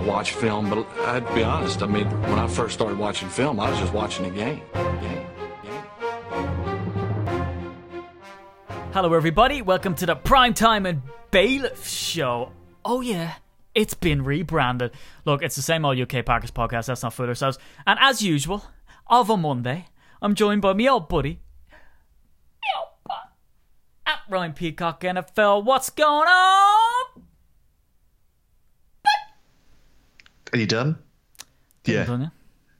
watch film, but I'd be honest. I mean, when I first started watching film, I was just watching the game. game. Hello, everybody. Welcome to the Primetime and Bailiff Show. Oh, yeah, it's been rebranded. Look, it's the same old UK Packers podcast. Let's not fool ourselves. And as usual, of a Monday, I'm joined by me old buddy, at Ryan Peacock NFL. What's going on? Are you done? Yeah. Done, yeah?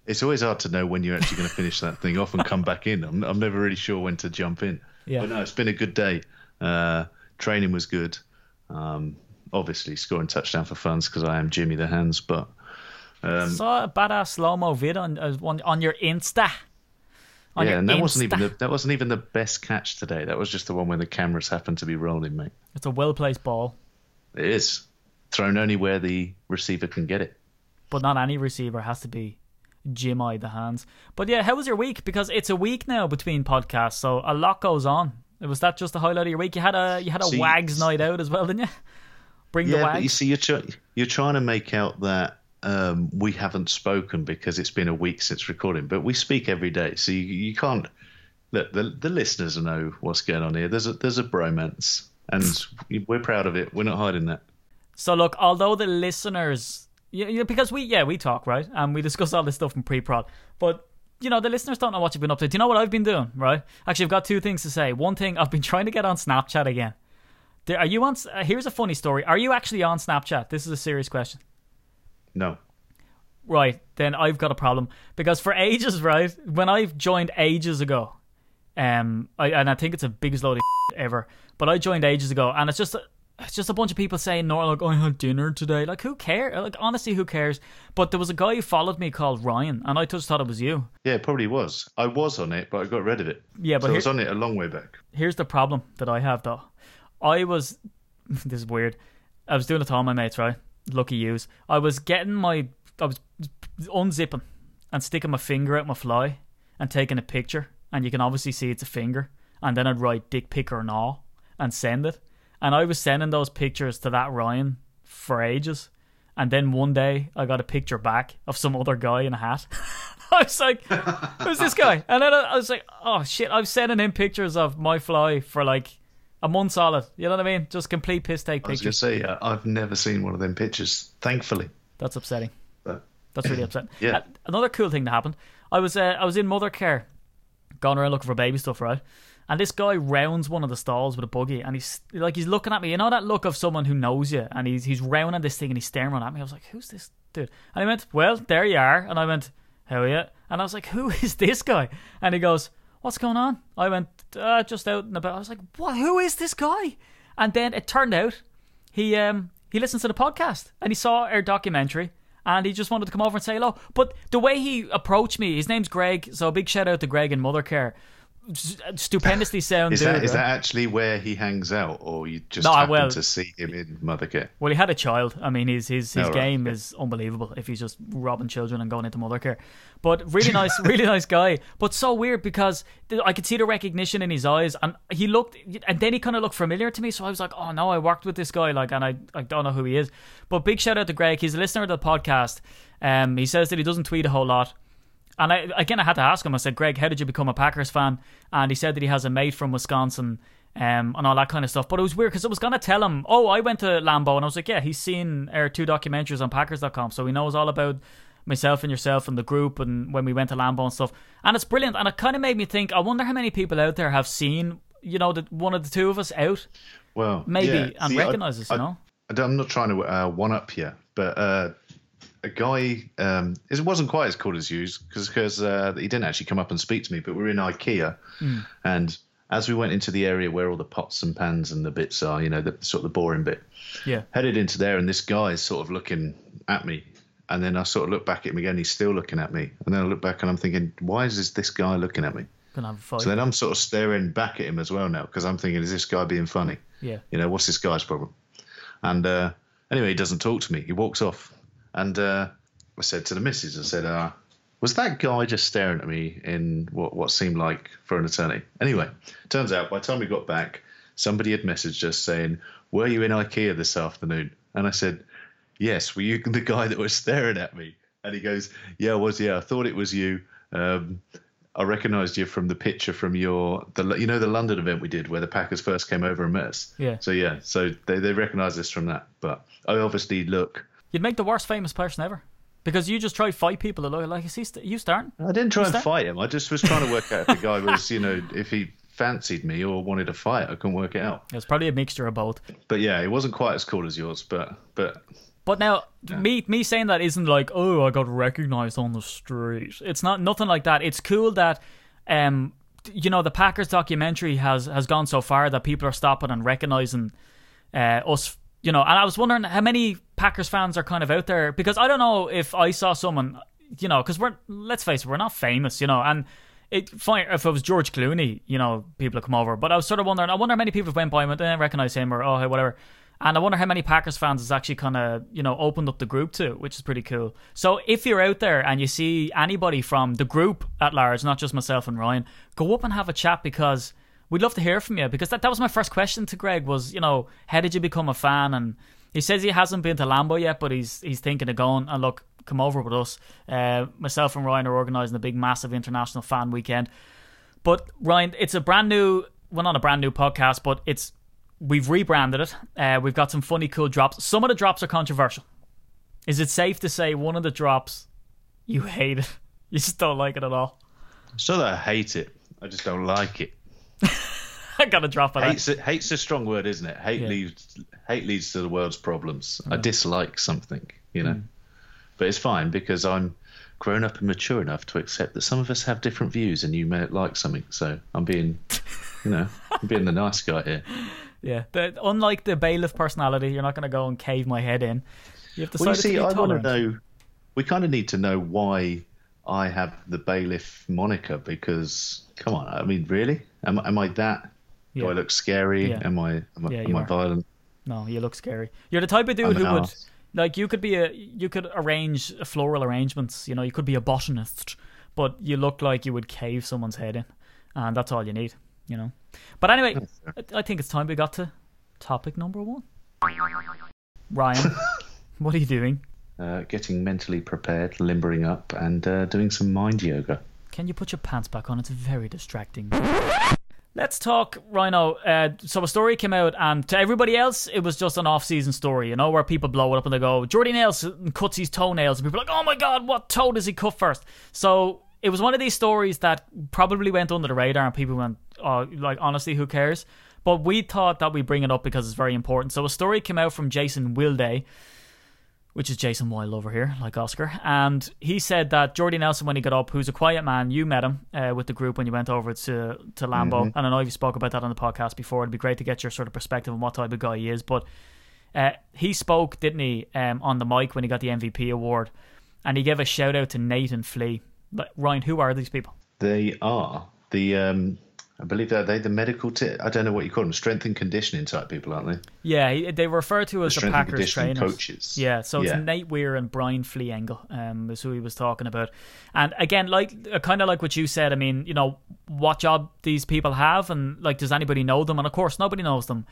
It's always hard to know when you're actually going to finish that thing off and come back in. I'm, I'm never really sure when to jump in. Yeah. But no, it's been a good day. Uh, training was good. Um, obviously, scoring touchdown for funds because I am Jimmy the Hands. But um, Saw a badass slow mo vid on, uh, on on your Insta. On yeah, your and that wasn't even the, that wasn't even the best catch today. That was just the one where the cameras happened to be rolling, mate. It's a well placed ball, It is thrown only where the receiver can get it. But not any receiver has to be Jimmy the hands. But yeah, how was your week? Because it's a week now between podcasts, so a lot goes on. Was that just the highlight of your week? You had a you had a See- wags night out as well, didn't you? Bring the Yeah, wags. but you see, you're try- you're trying to make out that um, we haven't spoken because it's been a week since recording, but we speak every day, so you, you can't. Look, the the listeners know what's going on here. There's a there's a bromance, and we're proud of it. We're not hiding that. So look, although the listeners, yeah, yeah, because we yeah we talk right, and we discuss all this stuff in pre-prod, but you know the listeners don't know what you've been up to. Do you know what I've been doing? Right? Actually, I've got two things to say. One thing, I've been trying to get on Snapchat again. There, are you on? Uh, here's a funny story. Are you actually on Snapchat? This is a serious question. No, Right, then I've got a problem because for ages, right, when I've joined ages ago, um, I, and I think it's the biggest load of ever, but I joined ages ago, and it's just it's just a bunch of people saying, "No, like I had dinner today." Like, who cares? Like, honestly, who cares? But there was a guy who followed me called Ryan, and I just thought it was you. yeah, it probably was. I was on it, but I got rid of it. Yeah, but so I was on it a long way back. Here's the problem that I have though. I was this is weird. I was doing it to all my mates, right? Lucky yous. I was getting my I was unzipping and sticking my finger out my fly and taking a picture and you can obviously see it's a finger and then I'd write dick pic or no and send it. And I was sending those pictures to that Ryan for ages. And then one day I got a picture back of some other guy in a hat. I was like, who's this guy? And then I was like, oh shit, I was sending him pictures of my fly for like a month solid. You know what I mean? Just complete piss take I was going to say, uh, I've never seen one of them pictures, thankfully. That's upsetting. But That's really upsetting. Yeah. Uh, Another cool thing that happened. I was uh, I was in Mothercare, going around looking for baby stuff, right? And this guy rounds one of the stalls with a buggy, and he's like he's looking at me. You know that look of someone who knows you, and he's he's rounding this thing and he's staring at me. I was like, "Who's this dude?" And he went, "Well, there you are." And I went, "Hell yeah!" And I was like, "Who is this guy?" And he goes, "What's going on?" I went, uh, "Just out and about." I was like, "What? Who is this guy?" And then it turned out he um he listens to the podcast and he saw our documentary and he just wanted to come over and say hello. But the way he approached me, his name's Greg, so a big shout out to Greg and Mothercare. S- Stupendously sound is that is that actually where he hangs out, or you just No, happen well- to see him in Mothercare? Well, he had a child. I mean, his his his Oh, game okay. is unbelievable. If he's just robbing children and going into Mothercare, but really nice, really nice guy. But so weird because I could see the recognition in his eyes, and he looked, and then he kind of looked familiar to me. So I was like, oh no, I worked with this guy, like, and I I don't know who he is. But big shout out to Greg. He's a listener to the podcast. Um, he says that he doesn't tweet a whole lot. And I again, I had to ask him. I said, "Greg, how did you become a Packers fan?" And he said that he has a mate from Wisconsin, um, and all that kind of stuff. But it was weird because I was gonna tell him, "Oh, I went to Lambeau," and I was like, "Yeah, he's seen our two documentaries on Packers.com, so he knows all about myself and yourself and the group and when we went to Lambeau and stuff." And it's brilliant. And it kind of made me think. I wonder how many people out there have seen, you know, the, one of the two of us out, Well, maybe, yeah. and See, I- recognize us. You know, I- I'm not trying to uh, one up here, but uh, a guy, um, it wasn't quite as cool as you because uh, he didn't actually come up and speak to me, but we were in IKEA, and as we went into the area where all the pots and pans and the bits are, you know, the sort of the boring bit, yeah. headed into there, and this guy is sort of looking at me. And then I sort of look back at him again. He's still looking at me. And then I look back and I'm thinking, why is this, guy looking at me? Gonna have fight. So then I'm sort of staring back at him as well now because I'm thinking, is this guy being funny? yeah. You know, what's this guy's problem? And uh, anyway, he doesn't talk to me. He walks off. And uh, I said to the missus, I said, uh, was that guy just staring at me in what, what seemed like for an eternity? Anyway, turns out by the time we got back, somebody had messaged us saying, were you in IKEA this afternoon? And I said, yes, were you the guy that was staring at me? And he goes, yeah, I was. Yeah, I thought it was you. Um, I recognised you from the picture from your the you know the London event we did where the Packers first came over and met us. Yeah. So yeah, so they they recognise us from that. But I obviously look. You'd make the worst famous person ever because you just try to fight people that look like is he st- you starting? I didn't try and fight him. I just was trying to work out if the guy was you know if he fancied me or wanted to fight. I couldn't work it out. It's probably a mixture of both. But yeah, it wasn't quite as cool as yours. But but But now, me me saying that isn't like, oh, I got recognized on the street. It's not nothing like that. It's cool that, um, you know, the Packers documentary has has gone so far that people are stopping and recognizing uh, us. You know, and I was wondering how many Packers fans are kind of out there because I don't know if I saw someone, you know, because we're let's face it, we're not famous, you know, and. It fine if it was George Clooney, you know, people come over. But I was sort of wondering. I wonder how many people went by him and didn't recognize him or oh hey, whatever. And I wonder how many Packers fans has actually kind of, you know, opened up the group to, which is pretty cool. So if you're out there and you see anybody from the group at large, not just myself and Ryan, go up and have a chat because we'd love to hear from you. Because that, that was my first question to Greg was, you know, how did you become a fan? And he says he hasn't been to Lambeau yet, but he's he's thinking of going. And look, come over with us. Uh, myself and Ryan are organising a big, massive international fan weekend. But Ryan, it's a brand new, well, not a brand new podcast, but it's we've rebranded it. Uh, we've got some funny, cool drops. Some of the drops are controversial. Is it safe to say one of the drops you hate it? You just don't like it at all. not that I hate it. I just don't like it. I got to drop it. Hate's, hate's a strong word, isn't it? Hate Yeah. leads hate leads to the world's problems. I dislike something, you know, mm. but it's fine because I'm grown up and mature enough to accept that some of us have different views, and you may like something. So I'm being, you know, I'm being the nice guy here. Yeah, but unlike the bailiff personality, you're not going to go and cave my head in. You have to. Well, you see, to I want to know. We kind of need to know why I have the bailiff moniker because, come on, I mean, really, am, am I that? Do I look scary? Yeah. Am I am, I- Yeah, am I violent? No, you look scary. You're the type of dude I'm who would arse. like you could be a you could arrange floral arrangements. You know, you could be a botanist, but you look like you would cave someone's head in, and that's all you need. You know. But anyway, I think it's time we got to topic number one. Ryan, what are you doing? Uh, getting mentally prepared, limbering up, and uh, doing some mind yoga. Can you put your pants back on? It's very distracting. Let's talk, Rhino. Uh, so a story came out, and to everybody else, it was just an off-season story, you know, where people blow it up and they go, "Jordy Nelson cuts his toenails," and people are like, "Oh my god, what toe does he cut first? So it was one of these stories that probably went under the radar, and people went, "Oh, like honestly, who cares?" But we thought that we'd bring it up because it's very important. So a story came out from Jason Wilday, which is Jason Wilde over here, like Oscar. And he said that Jordy Nelson, when he got up, who's a quiet man, you met him uh, with the group when you went over to to Lambeau, and I know you spoke about that on the podcast before. It'd be great to get your sort of perspective on what type of guy he is. But uh, he spoke, didn't he, um, on the mic when he got the MVP award, and he gave a shout out to Nathan Flea. But Ryan, who are these people? They are the, um, I believe they're they the medical. T- I don't know what you call them, strength and conditioning type people, aren't they? Yeah, they refer to as the, and Packers trainers. coaches. Yeah, so it's Yeah. Nate Weir and Brian Fleengel, um, is who he was talking about. And again, like kind of like what you said. I mean, you know, what job these people have, and like, does anybody know them? And of course, nobody knows them.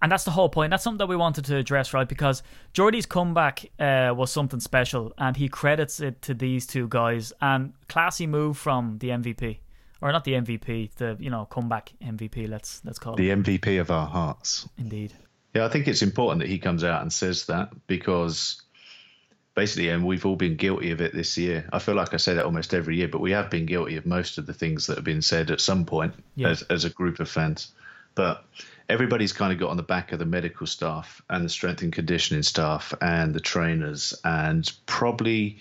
And that's the whole point. That's something that we wanted to address, right? Because Jordy's comeback uh, was something special, and he credits it to these two guys. And classy move from the MVP, or not the MVP, the you know comeback MVP. Let's let's call it. The MVP of our hearts. Indeed. Yeah, I think it's important that he comes out and says that because basically, and we've all been guilty of it this year. I feel like I say that almost every year, but we have been guilty of most of the things that have been said at some point Yeah. as, as a group of fans. But everybody's kind of got on the back of the medical staff and the strength and conditioning staff and the trainers and probably.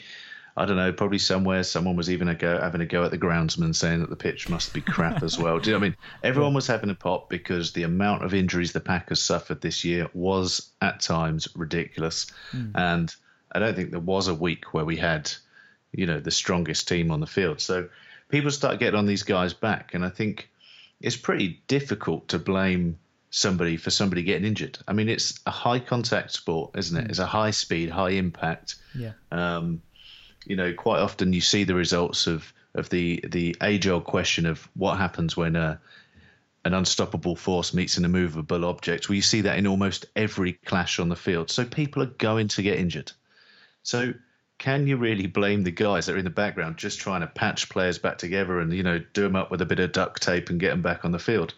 I don't know. Probably somewhere someone was even a go, having a go at the groundsman, saying that the pitch must be crap as well. Do you know what I mean? Everyone was having a pop because the amount of injuries the Packers suffered this year was at times ridiculous, and I don't think there was a week where we had, you know, the strongest team on the field. So people start getting on these guys back, and I think it's pretty difficult to blame somebody for somebody getting injured. I mean, it's a high contact sport, isn't it? It's a high speed, high impact Yeah. um, you know, quite often you see the results of of the the age old question of what happens when a an unstoppable force meets an immovable object. We see that in almost every clash on the field. So people are going to get injured. So can you really blame the guys that are in the background just trying to patch players back together and you know do them up with a bit of duct tape and get them back on the field?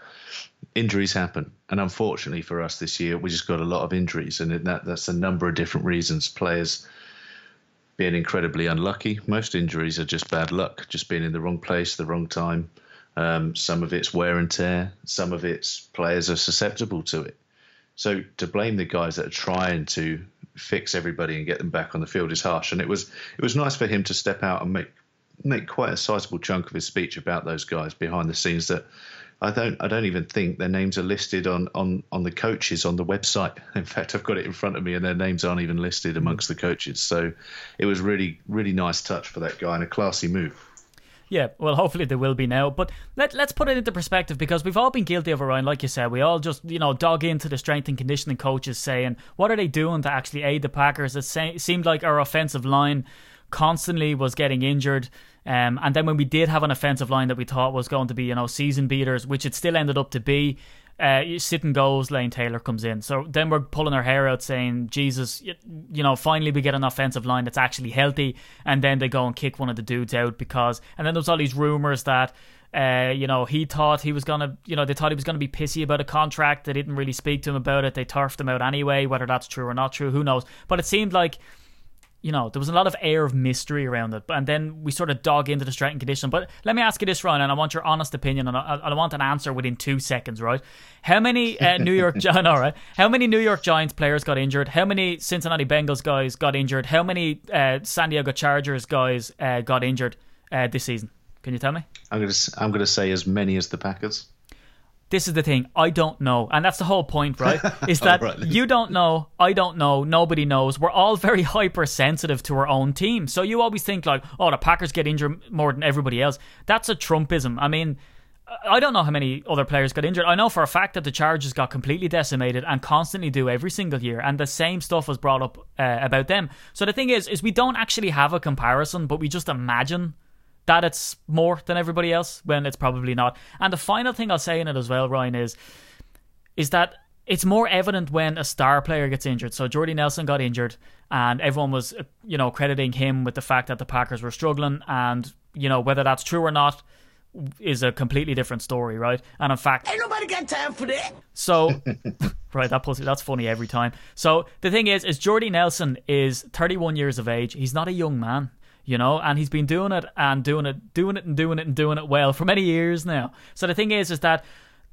Injuries happen, and unfortunately for us this year, we just got a lot of injuries, and that that's a number of different reasons. Players being incredibly unlucky. Most injuries are just bad luck, just being in the wrong place, the wrong time. Um, some of it's wear and tear. Some of it's players are susceptible to it. So to blame the guys that are trying to fix everybody and get them back on the field is harsh. And it was it was nice for him to step out and make make quite a sizable chunk of his speech about those guys behind the scenes that I don't I don't even think their names are listed on, on, on the coaches on the website. In fact, I've got it in front of me and their names aren't even listed mm. amongst the coaches. So it was really really nice touch for that guy and a classy move. Yeah, well, hopefully there will be now. But let, let's put it into perspective because we've all been guilty of Ryan. Like you said, we all just, you know, dog into the strength and conditioning coaches saying, what are they doing to actually aid the Packers? It se- seemed like our offensive line constantly was getting injured. Um, and then when we did have an offensive line that we thought was going to be, you know, season beaters, which it still ended up to be, uh, Sitton goes, Lane Taylor comes in. So then we're pulling our hair out saying, Jesus, you, you, know, finally we get an offensive line that's actually healthy. And then they go and kick one of the dudes out because, and then there's all these rumors that, uh, you know, he thought he was gonna, you know, they thought he was gonna be pissy about a contract. They didn't really speak to him about it. They turfed him out anyway. Whether that's true or not true, who knows? But it seemed like you know, there was a lot of air of mystery around it. And then we sort of dug into the strength and condition. But let me ask you this, Ryan, and I want your honest opinion, and I, I want an answer within two seconds, right? How many uh, New York Giants, all right? How many New York Giants players got injured? How many Cincinnati Bengals guys got injured? How many uh, San Diego Chargers guys uh, got injured uh, this season? Can you tell me? I'm gonna I'm gonna say as many as the Packers this is the thing i don't know and that's the whole point right is that right. you don't know i don't know nobody knows we're all very hypersensitive to our own team so you always think like oh the packers get injured more than everybody else that's a trumpism i mean I don't know how many other players got injured. I know for a fact that the Chargers got completely decimated and constantly do every single year, and the same stuff was brought up uh, about them. So the thing is, is we don't actually have a comparison, but we just imagine that it's more than everybody else when it's probably not. And the final thing I'll say in it as well, Ryan, is is that it's more evident when a star player gets injured. So Jordy Nelson got injured, and everyone was, uh, you know, crediting him with the fact that the Packers were struggling. And you know whether that's true or not is a completely different story, right? And in fact, ain't nobody got time for that. So, right, that pussy, that's funny every time. So the thing is, is Jordy Nelson is 31 years of age. He's not a young man you know, and he's been doing it and doing it, doing it and doing it and doing it well for many years now. So the thing is, is that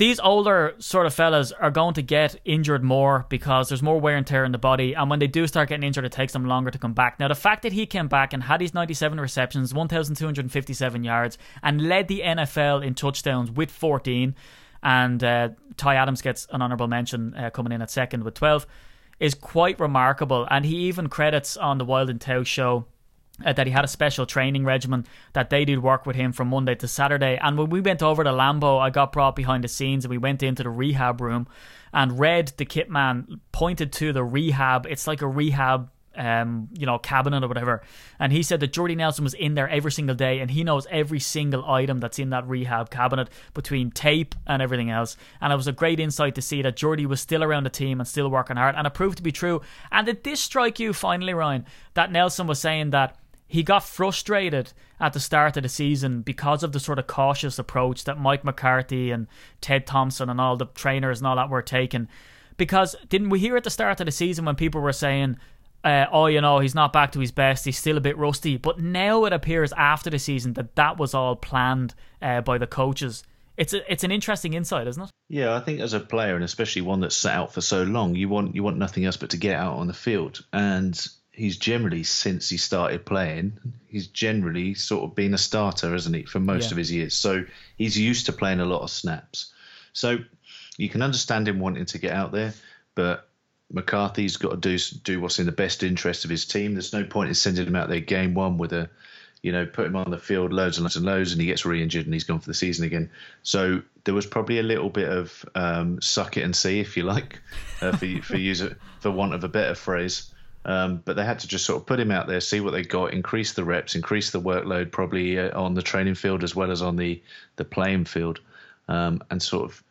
these older sort of fellas are going to get injured more because there's more wear and tear in the body, and when they do start getting injured, it takes them longer to come back. Now, the fact that he came back and had his 97 receptions, 1,257 yards, and led the NFL in touchdowns with 14, and uh, Ty Adams gets an honourable mention uh, coming in at second with 12, is quite remarkable. And he even credits on the Wilde and Tausch show uh, that he had a special training regimen that they did work with him from Monday to Saturday. And when we went over to Lambeau, I got brought behind the scenes and we went into the rehab room. And Red, the kit man, pointed to the rehab. It's like a rehab um, you know, cabinet or whatever. And he said that Jordy Nelson was in there every single day and he knows every single item that's in that rehab cabinet between tape and everything else. And it was a great insight to see that Jordy was still around the team and still working hard. And it proved to be true. And did this strike you finally, Ryan, that Nelson was saying that he got frustrated at the start of the season because of the sort of cautious approach that Mike McCarthy and Ted Thompson and all the trainers and all that were taking. Because didn't we hear at the start of the season when people were saying, uh, oh, you know, he's not back to his best, he's still a bit rusty. But now it appears after the season that that was all planned uh, by the coaches. It's a, it's an interesting insight, isn't it? Yeah, I think as a player, and especially one that's sat out for so long, you want you want nothing else but to get out on the field. And he's generally since he started playing, he's generally sort of been a starter, hasn't he, for most yeah. of his years. So he's used to playing a lot of snaps. So you can understand him wanting to get out there, but McCarthy's got to do do what's in the best interest of his team. There's no point in sending him out there game one with a, you know, put him on the field loads and loads and loads, and he gets re-injured and he's gone for the season again. So there was probably a little bit of um, suck it and see, if you like, uh, for for use it, for want of a better phrase. Um, but they had to just sort of put him out there, see what they got, increase the reps, increase the workload, probably uh, on the training field as well as on the the playing field, um, and sort of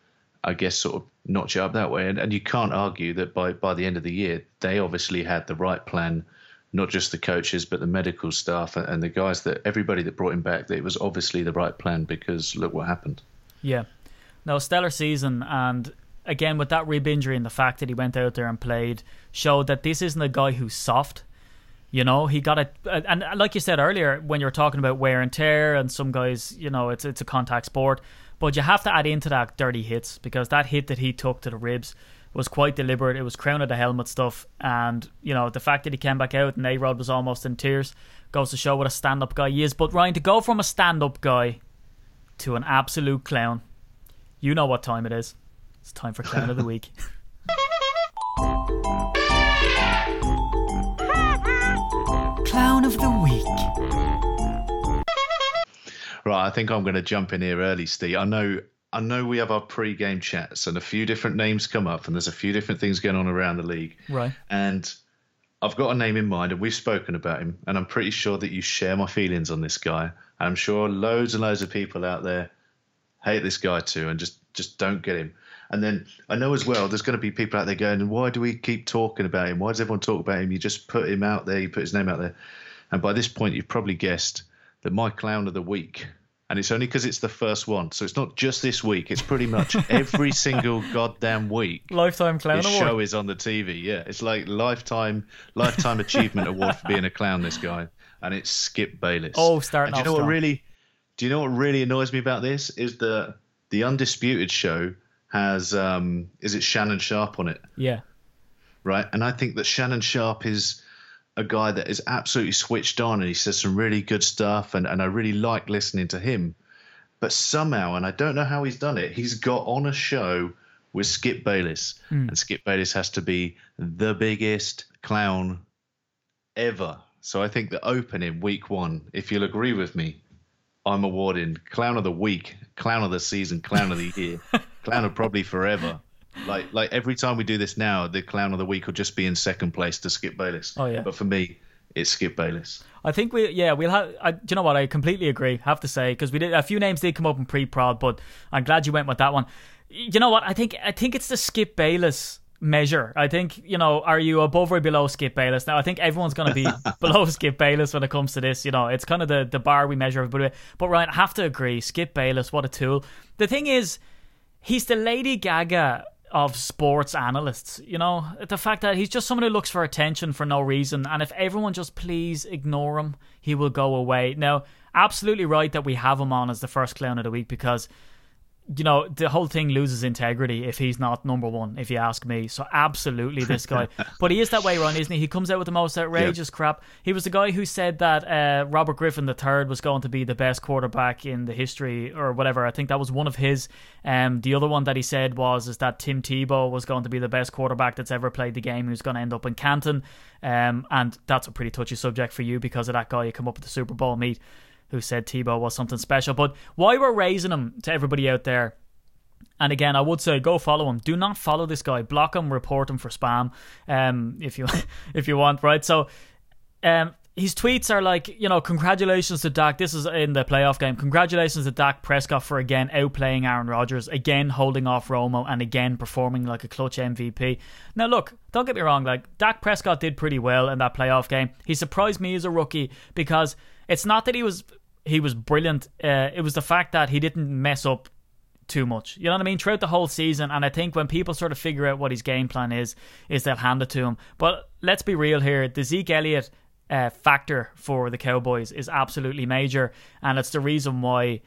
I guess, sort of notch it up that way. And, and you can't argue that by, by the end of the year, they obviously had the right plan, not just the coaches, but the medical staff and, and the guys that everybody that brought him back. That it was obviously the right plan because look what happened. Yeah. No, stellar season. And again, with that rib injury and the fact that he went out there and played, showed that this isn't a guy who's soft. You know, he got it, and like you said earlier, when you're talking about wear and tear, and some guys, you know, it's it's a contact sport, but you have to add into that dirty hits because that hit that he took to the ribs was quite deliberate. It was crown of the helmet stuff, and you know the fact that he came back out and A Rod was almost in tears goes to show what a stand up guy he is. But Ryan, to go from a stand up guy to an absolute clown, you know what time it is. It's time for clown of the week. clown of the week. Right, I think I'm going to jump in here early, Steve. I know, I know we have our pre-game chats, and a few different names come up, and there's a few different things going on around the league. Right. And I've got a name in mind, and we've spoken about him, and I'm pretty sure that you share my feelings on this guy. I'm sure loads and loads of people out there hate this guy too, and just just don't get him. And then I know as well, there's going to be people out there going, why do we keep talking about him? Why does everyone talk about him? You just put him out there, you put his name out there. And by this point, you've probably guessed that my clown of the week, and it's only because it's the first one. So it's not just this week, it's pretty much every single goddamn week. Lifetime Clown This Award. show is on the TV. Yeah, it's like lifetime lifetime achievement award for being a clown. This guy, and it's Skip Bayless. Oh, starting And do you know what really? Do you know what really annoys me about this is that the undisputed show has um is it Shannon Sharpe on it, yeah. right? And I think that Shannon Sharpe is a guy that is absolutely switched on and he says some really good stuff and, and I really like listening to him. But somehow, and I don't know how he's done it, he's got on a show with Skip Bayless. And Skip Bayless has to be the biggest clown ever. So I think the opening week one, if you'll agree with me, I'm awarding clown of the week, clown of the season, clown of the year, clown of probably forever. Like like every time we do this now, the clown of the week will just be in second place to Skip Bayless. Oh, yeah. But for me, it's Skip Bayless. I think we, yeah, we'll have. I, do you know what? I completely agree. Have to say because we did a few names did come up in pre-prod, but I'm glad you went with that one. You know what? I think I think it's the Skip Bayless measure. I think you know, are you above or below Skip Bayless? Now, I think everyone's going to be below Skip Bayless when it comes to this. You know, it's kind of the the bar we measure everybody. But Ryan, I have to agree, Skip Bayless, what a tool. The thing is, he's the Lady Gaga of sports analysts. You know, the fact that he's just someone who looks for attention for no reason, and if everyone just please ignore him, he will go away. Now, absolutely right that we have him on as the first clown of the week because. You know, the whole thing loses integrity if he's not number one, if you ask me. So, absolutely, this guy. but he is that way, Ron, isn't he? He comes out with the most outrageous crap. He was the guy who said that uh, Robert Griffin III was going to be the best quarterback in the history or whatever. I think that was one of his. Um, the other one that he said was is that Tim Tebow was going to be the best quarterback that's ever played the game. Who's going to end up in Canton, um, and that's a pretty touchy subject for you because of that guy you come up with the Super Bowl meet who said Tebow was something special. But why we're raising him to everybody out there and again, I would say go follow him. Do not follow this guy. Block him. Report him for spam. Um, if you if you want, right? So, um, his tweets are like, you know, congratulations to Dak. This is in the playoff game. Congratulations to Dak Prescott for again outplaying Aaron Rodgers, again holding off Romo, and again performing like a clutch MVP. Now, look, don't get me wrong. Like Dak Prescott did pretty well in that playoff game. He surprised me as a rookie because it's not that he was he was brilliant. Uh, it was the fact that he didn't mess up too much. You know what I mean? Throughout the whole season, and I think when people sort of figure out what his game plan is, is they'll hand it to him. But let's be real here: the Zeke Elliott uh, factor for the Cowboys is absolutely major, and it's the reason why,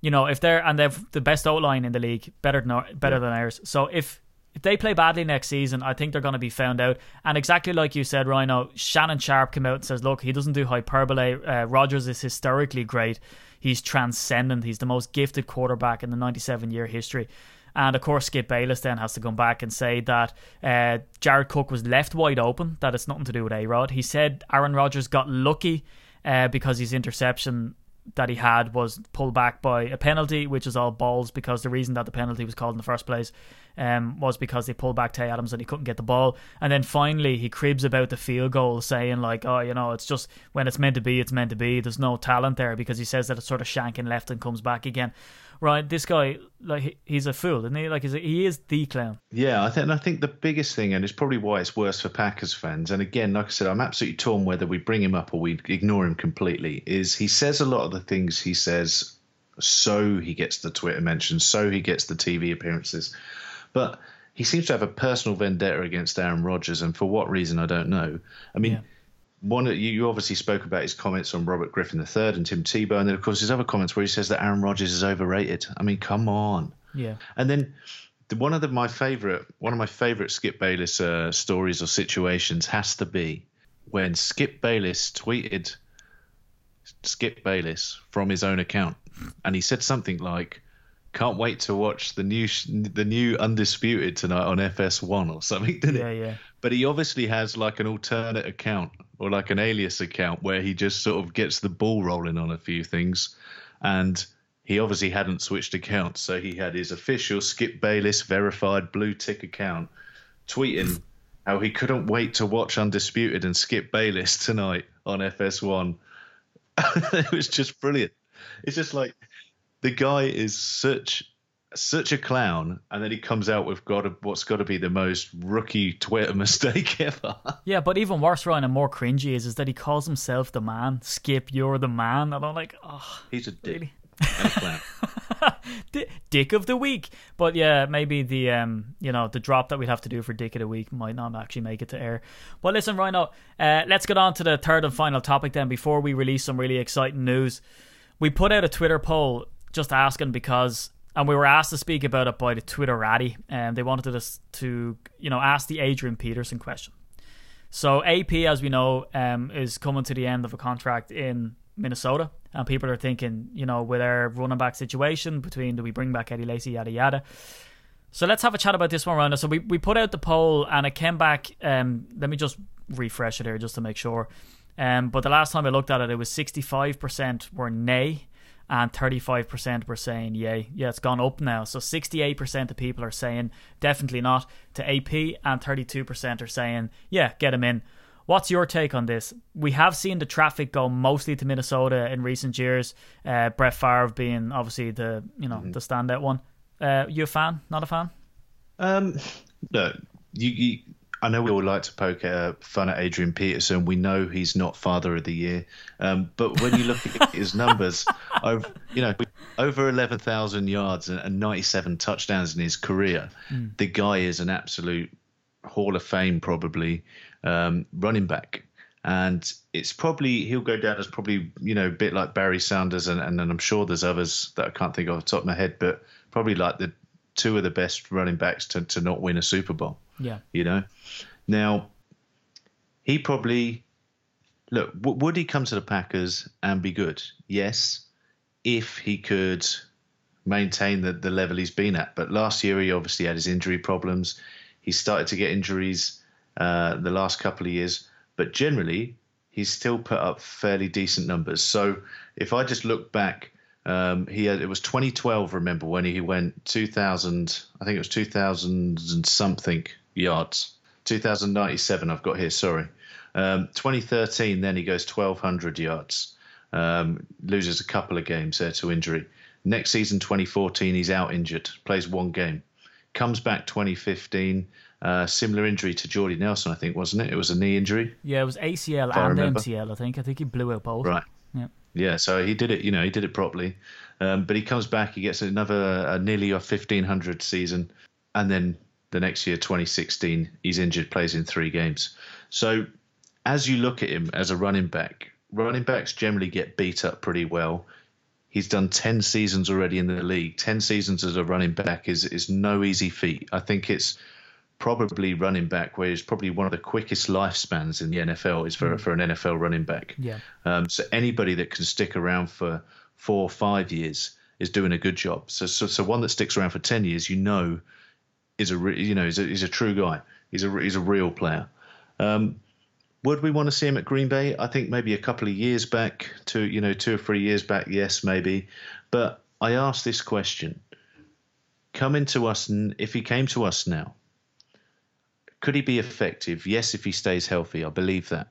you know, if they're and they've the best O-line in the league, better than better than ours. So if if they play badly next season, I think they're going to be found out. And exactly like you said, Rhino, Shannon Sharpe came out and says, look, he doesn't do hyperbole. Uh, Rodgers is historically great. He's transcendent. He's the most gifted quarterback in the 97 year history. And of course, Skip Bayless then has to come back and say that uh, Jared Cook was left wide open, that it's nothing to do with A Rod. He said Aaron Rodgers got lucky uh, because his interception that he had was pulled back by a penalty, which is all balls because the reason that the penalty was called in the first place um, was because they pulled back Tay Adams and he couldn't get the ball. And then finally he cribs about the field goal, saying like, "Oh, you know, it's just when it's meant to be, it's meant to be. There's no talent there because he says that it's sort of shanking left and comes back again." Right, this guy, like, he's a fool, isn't he? Like, he is the clown. Yeah, I think I think the biggest thing, and it's probably why it's worse for Packers fans. And again, like I said, I'm absolutely torn whether we bring him up or we ignore him completely. Is he says a lot of the things he says, so he gets the Twitter mentions, so he gets the TV appearances, but he seems to have a personal vendetta against Aaron Rodgers, and for what reason I don't know. I mean. Yeah. One, you- you obviously spoke about his comments on Robert Griffin III and Tim Tebow, and then of course his other comments where he says that Aaron Rodgers is overrated. I mean, come on. Yeah. And then the, one of the, my favorite one of my favorite Skip Bayless uh, stories or situations has to be when Skip Bayless tweeted Skip Bayless from his own account, and he said something like, "Can't wait to watch the new sh- the new Undisputed tonight on FS1 or something." Didn't Yeah, it? yeah. But he obviously has like an alternate account or like an alias account where he just sort of gets the ball rolling on a few things. And he obviously hadn't switched accounts. So he had his official Skip Bayless verified blue tick account tweeting how he couldn't wait to watch Undisputed and Skip Bayless tonight on FS1. it was just brilliant. It's just like the guy is such such a clown, and then he comes out with got what's got to be the most rookie Twitter mistake ever. Yeah, but even worse, Ryan, and more cringy is, is that he calls himself the man. Skip, you're the man. And I'm like, oh, He's a dick really? a clown. Di- dick of the week. But yeah, maybe the um, you know, the drop that we'd have to do for dick of the week might not actually make it to air. But listen, Rhino, uh, let's get on to the third and final topic then. Before we release some really exciting news, we put out a Twitter poll just asking because. And we were asked to speak about it by the Twitterati, and they wanted us to, you know, ask the Adrian Peterson question. So AP, as we know, um, is coming to the end of a contract in Minnesota, and people are thinking, you know, with our running back situation between do we bring back Eddie Lacy, yada yada. So let's have a chat about this one, Rhino. So we, we put out the poll, and it came back. Um, let me just refresh it here just to make sure. Um, but the last time I looked at it, it was sixty five percent were nay, and 35% were saying yay. Yeah, it's gone up now. So 68% of people are saying definitely not to AP, and 32% are saying, yeah, get him in. What's your take on this? We have seen the traffic go mostly to Minnesota in recent years. Uh, Brett Favre being obviously the you know the standout one. Uh, you a fan? Not a fan? Um, look, you, you, I know we all like to poke uh, fun at Adrian Peterson. We know he's not Father of the Year, um, but when you look at his numbers, over you know over eleven thousand yards and, and ninety-seven touchdowns in his career, the guy is an absolute Hall of Fame, probably um, running back. And it's probably he'll go down as probably you know a bit like Barry Sanders, and, and then I'm sure there's others that I can't think of off the top of my head, but probably like the two of the best running backs to, to not win a Super Bowl Yeah. you know. Now, he probably look. W- would he come to the Packers and be good? Yes, if he could maintain the, the level he's been at. But last year he obviously had his injury problems. He started to get injuries uh, the last couple of years, but generally he's still put up fairly decent numbers. So if I just look back. Um, he had, it was 2012. Remember when he went 2,000? I think it was 2,000 and something yards. 2097. I've got here. Sorry. Um, 2013. Then he goes 1,200 yards. Um, loses a couple of games there to injury. Next season, 2014, he's out injured. Plays one game. Comes back 2015. Uh, similar injury to Jordy Nelson, I think, wasn't it? It was a knee injury. Yeah, it was ACL and remember. MCL. I think. I think he blew out both. Right. Yeah. Yeah, so he did it. You know, he did it properly. Um, but he comes back. He gets another nearly a fifteen hundred season, and then the next year, twenty sixteen, he's injured, plays in three games. So as you look at him as a running back, running backs generally get beat up pretty well. He's done ten seasons already in the league. Ten seasons as a running back is is no easy feat. I think it's probably running back where he's probably one of the quickest lifespans in the NFL is for for an NFL running back. Yeah. Um, so anybody that can stick around for four or five years is doing a good job. So so, so one that sticks around for ten years, you know, is a re- you know is a, is a true guy. He's a he's a real player. Um, would we want to see him at Green Bay? I think maybe a couple of years back, two you know two or three years back, yes maybe. But I asked this question: coming to us, if he came to us now, could he be effective? Yes, if he stays healthy, I believe that.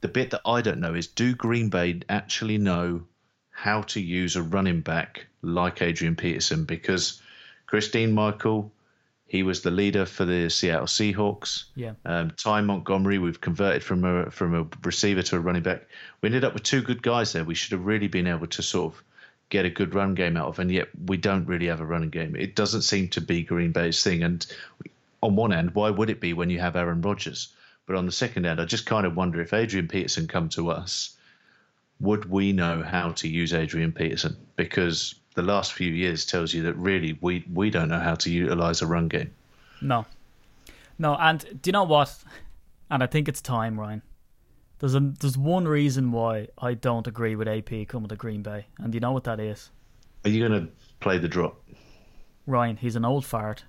The bit that I don't know is do Green Bay actually know how to use a running back like Adrian Peterson? Because Christine Michael, he was the leader for the Seattle Seahawks. Yeah. Um, Ty Montgomery, we've converted from a from a receiver to a running back. We ended up with two good guys there. We should have really been able to sort of get a good run game out of, and yet we don't really have a running game. It doesn't seem to be Green Bay's thing. And on one end, why would it be when you have Aaron Rodgers? But on the second end, I just kind of wonder if Adrian Peterson come to us, would we know how to use Adrian Peterson? Because the last few years tells you that really we we don't know how to utilize a run game. No. No, and do you know what? And I think it's time, Ryan. There's a, there's one reason why I don't agree with AP coming to Green Bay, and do you know what that is? Are you going to play the drop? Ryan, he's an old fart.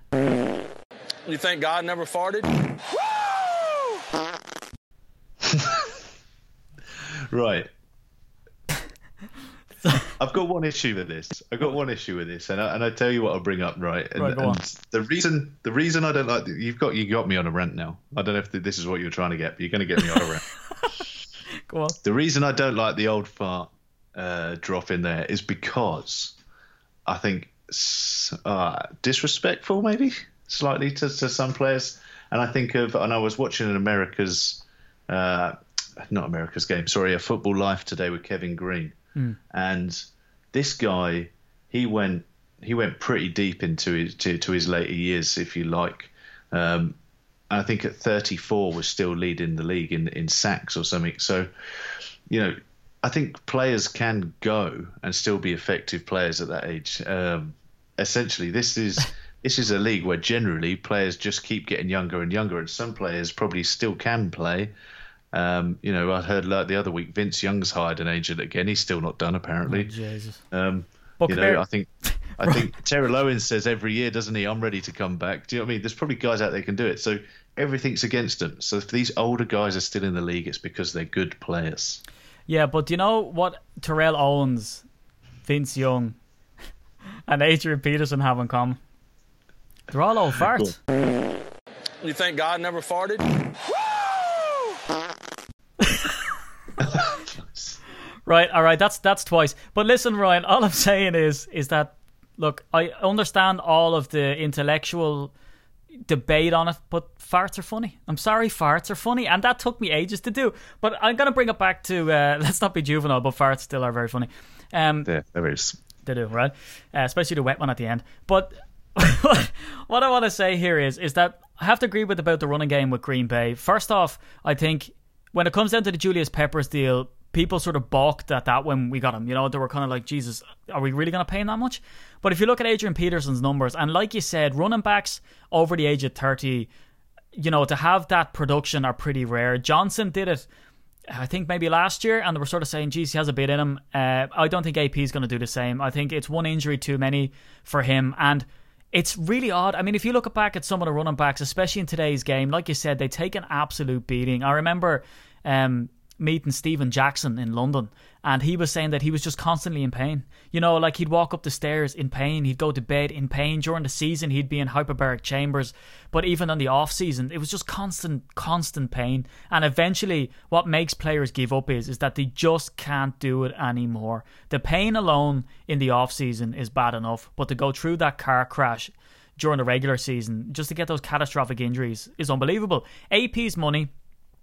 You think God never farted? Right. I've got one issue with this. I've got one issue with this, and I, and I tell you what I'll bring up. Right, and, Right, go on. the reason the reason I don't like you've got you got me on a rant now. I don't know if this is what you're trying to get, but you're going to get me on a rant. Go on. The reason I don't like the old fart uh, drop in there is because I think uh, disrespectful, maybe slightly to, to some players. And I think of, and I was watching an America's, uh, not America's game, sorry, a Football Life today with Kevin Greene, and this guy, he went he went pretty deep into his to, to his later years, if you like. Um, I think at 34 was still leading the league in in sacks or something. So, you know, I think players can go and still be effective players at that age. Um, essentially, this is this is a league where generally players just keep getting younger and younger, and some players probably still can play. Um, you know, I heard like the other week Vince Young's hired an agent again. He's still not done apparently. Jesus. Um, But you here. know, I think I think Terrell Owens says every year, doesn't he? I'm ready to come back. Do you know what I mean? There's probably guys out there can do it. So everything's against them. So if these older guys are still in the league, it's because they're good players. Yeah, but do you know what Terrell Owens, Vince Young, and Adrian Peterson have in common? They're all old farts. You think God never farted? Right, all right, that's that's twice. But listen, Ryan, all I'm saying is is that look, I understand all of the intellectual debate on it, but farts are funny. I'm sorry, farts are funny, and that took me ages to do. But I'm gonna bring it back to uh, let's not be juvenile, but farts still are very funny. Um, There, there is. they do, right? Uh, especially the wet one at the end. But what I want to say here is is that I have to agree with about the running game with Green Bay. First off, I think when it comes down to the Julius Peppers deal, people sort of balked at that when we got him. You know, they were kind of like, Jesus, are we really going to pay him that much? But if you look at Adrian Peterson's numbers, and like you said, running backs over the age of 30, you know, to have that production are pretty rare. Johnson did it. I think maybe last year, and they were sort of saying, geez, he has a bit in him. Uh, I don't think AP is going to do the same. I think it's one injury too many for him. And it's really odd. I mean, if you look back at some of the running backs, especially in today's game, like you said, they take an absolute beating. I remember um, meeting Steven Jackson in London, and he was saying that he was just constantly in pain. You know, like he'd walk up the stairs in pain, he'd go to bed in pain. During the season, he'd be in hyperbaric chambers, but even on the off season, it was just constant, constant pain. And eventually, what makes players give up is is that they just can't do it anymore. The pain alone in the off season is bad enough, but to go through that car crash during the regular season just to get those catastrophic injuries is unbelievable. AP's money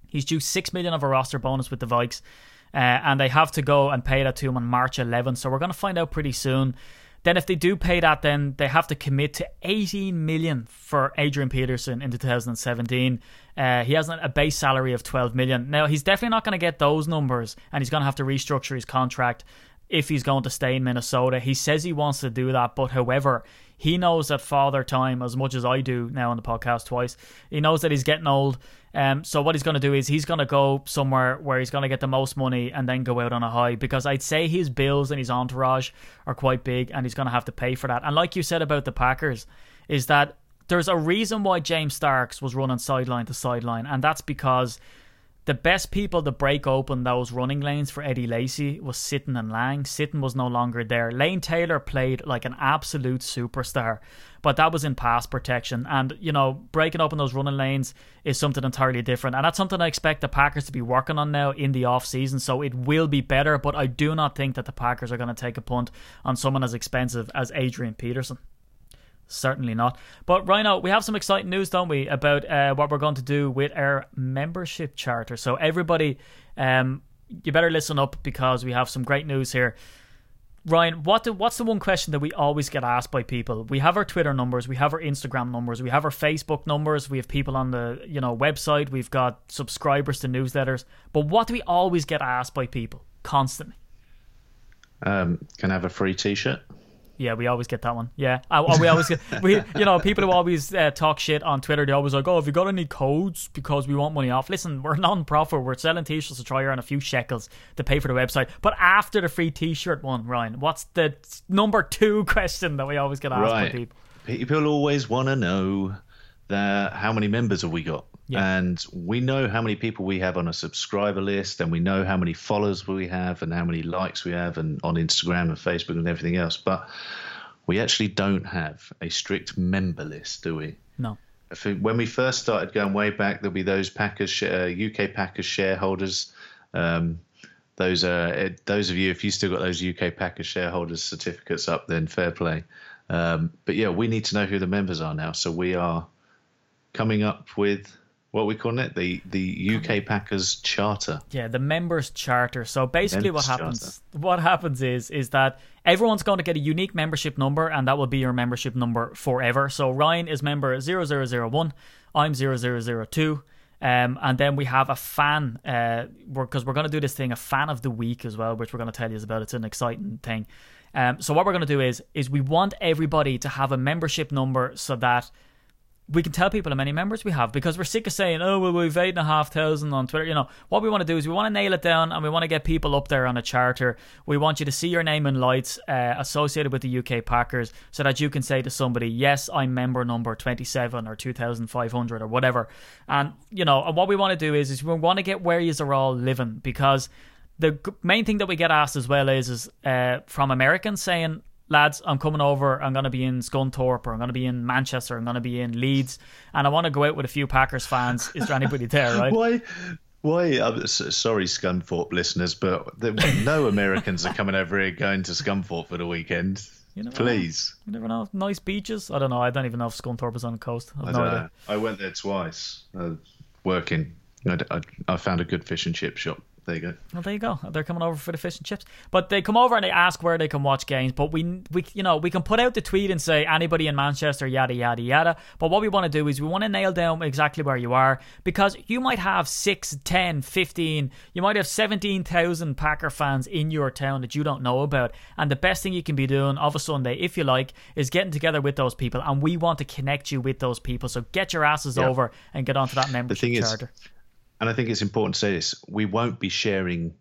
He's due six million of a roster bonus with the Vikes, uh, and they have to go and pay that to him on March 11th. So we're going to find out pretty soon. Then, if they do pay that, then they have to commit to 18 million for Adrian Peterson in 2017. Uh, he has a base salary of 12 million. Now, he's definitely not going to get those numbers, and he's going to have to restructure his contract if he's going to stay in Minnesota. He says he wants to do that, but however, he knows that father time as much as I do now on the podcast twice. He knows that he's getting old. Um, so what he's going to do is he's going to go somewhere where he's going to get the most money and then go out on a high because I'd say his bills and his entourage are quite big and he's going to have to pay for that. And like you said about the Packers, is that there's a reason why James Starks was running sideline to sideline, and that's because the best people to break open those running lanes for Eddie Lacy was Sitton and Lang. Sitton was no longer there. Lane Taylor played like an absolute superstar, but that was in pass protection. And, you know, breaking open those running lanes is something entirely different. And that's something I expect the Packers to be working on now in the off season. So it will be better, but I do not think that the Packers are going to take a punt on someone as expensive as Adrian Peterson. Certainly not. But Rhino, we have some exciting news, don't we, about uh, what we're going to do with our membership charter. So everybody, um, you better listen up because we have some great news here. Ryan, what the, what's the one question that we always get asked by people? We have our Twitter numbers, we have our Instagram numbers, we have our Facebook numbers, we have people on the you know website, we've got subscribers to newsletters. But what do we always get asked by people constantly? Um, can I have a free T-shirt? Yeah, we always get that one. Yeah, I, we always get we you know people who always uh, talk shit on Twitter. They always like, oh, have you got any codes because we want money off? Listen, we're non-profit. We're selling t-shirts to try earn a few shekels to pay for the website. But after the free t-shirt one, Ryan, what's the number two question that we always get asked Right. by people? People always want to know that how many members have we got, Yeah. and we know how many people we have on a subscriber list, and we know how many followers we have, and how many likes we have, and on Instagram and Facebook and everything else. But we actually don't have a strict member list, do we? No. When we first started going way back, there'll be those Packers, uh, UK Packers shareholders. Um, those uh, those of you, if you still got those UK Packers shareholders certificates up, then fair play. Um, but yeah, we need to know who the members are now. So we are coming up with what we calling it the the UK Packers Charter. Yeah, the members charter. So basically, what Members happens? What happens is is that everyone's going to get a unique membership number, and that will be your membership number forever. So Ryan is member 0001, I'm 0002. Um, and then we have a fan, uh, because we're, going to do this thing, a fan of the week as well, which we're going to tell you about. It's an exciting thing. Um, so what we're going to do is, is we want everybody to have a membership number so that we can tell people how many members we have because we're sick of saying, oh, well, we've eight and a half thousand on Twitter. You know, what we want to do is we want to nail it down and we want to get people up there on a charter. We want you to see your name in lights uh, associated with the UK Packers so that you can say to somebody, yes, I'm member number 27 or 2500 or whatever. And, you know, and what we want to do is, is we want to get where you are all living because the main thing that we get asked as well is, is uh, from Americans saying, lads, I'm coming over. I'm going to be in Scunthorpe or I'm going to be in Manchester. I'm going to be in Leeds. And I want to go out with a few Packers fans. Is there anybody there, right? Why? Why? I'm sorry, Scunthorpe listeners, but no Americans are coming over here going to Scunthorpe for the weekend. You Please. You never know. Nice beaches. I don't know. I don't even know if Scunthorpe is on the coast. I I, no idea. know. I went there twice, uh, working. I, I, I found a good fish and chip shop. There you go. Well, there you go. They're coming over for the fish and chips. But they come over and they ask where they can watch games. But we, we, you know, we can put out the tweet and say anybody in Manchester, yada yada yada. But what we want to do is we want to nail down exactly where you are because you might have 6, 10, 15, you might have 17,000 Packer fans in your town that you don't know about. And the best thing you can be doing of a Sunday, if you like, is getting together with those people. And we want to connect you with those people. So get your asses Yeah. over and get onto that membership thing is, charter. And I think it's important to say this: we won't be sharing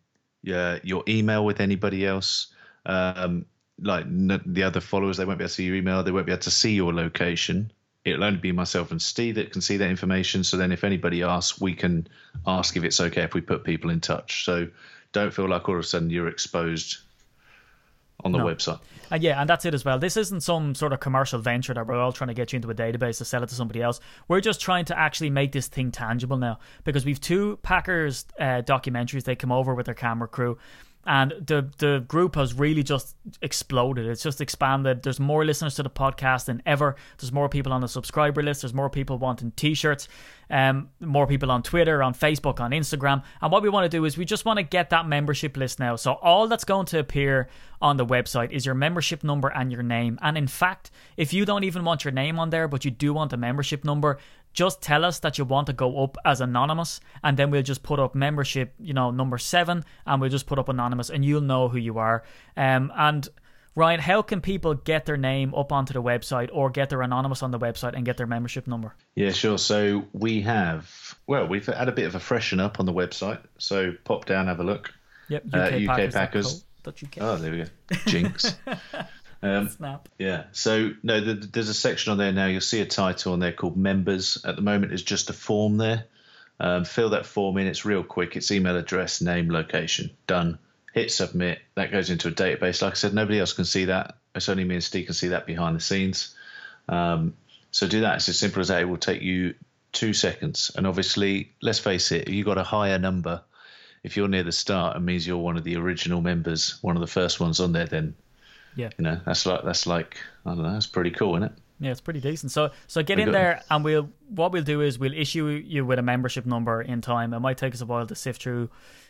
uh, your email with anybody else. Um, like n- the other followers, they won't be able to see your email. They won't be able to see your location. It'll only be myself and Steve that can see that information. So then, if anybody asks, we can ask if it's okay if we put people in touch. So don't feel like all of a sudden you're exposed on the No. website. And yeah, and that's it as well. This isn't some sort of commercial venture that we're all trying to get you into a database to sell it to somebody else. We're just trying to actually make this thing tangible now because we've two Packers uh, documentaries. They come over with their camera crew. And the the group has really just exploded. It's just expanded. There's more listeners to the podcast than ever. There's more people on the subscriber list. There's more people wanting t-shirts. Um, more people on Twitter, on Facebook, on Instagram. And what we want to do is we just want to get that membership list now. So all that's going to appear on the website is your membership number and your name. And in fact, if you don't even want your name on there, but you do want a membership number, just tell us that you want to go up as anonymous, and then we'll just put up membership, you know, number seven, and we'll just put up anonymous, and you'll know who you are. Um, and Ryan, how can people get their name up onto the website or get their anonymous on the website and get their membership number? Yeah, sure. So we have, well, we've had a bit of a freshen up on the website. So pop down, have a look. Yep, Uh, UK Packers. UK. Oh, there we go. Jinx. um, Snap. yeah. So no, th there's a section on there now. You'll see a title on there called members. At the moment, it's just a form there. Um, fill that form in. It's real quick. It's email address, name, location. Done. Hit submit. That goes into a database. Like I said, nobody else can see that. It's only me and Steve can see that behind the scenes. Um, so do that. It's as simple as that. It will take you two seconds. And obviously, let's face it, if you got a higher number, if you're near the start, it means you're one of the original members, one of the first ones on there. Then, Yeah. you know, that's like that's like I don't know. That's pretty cool, isn't it? Yeah, it's pretty decent. So so get We in there and we'll what we'll do is we'll issue you with a membership number in time. It might take us a while to sift through,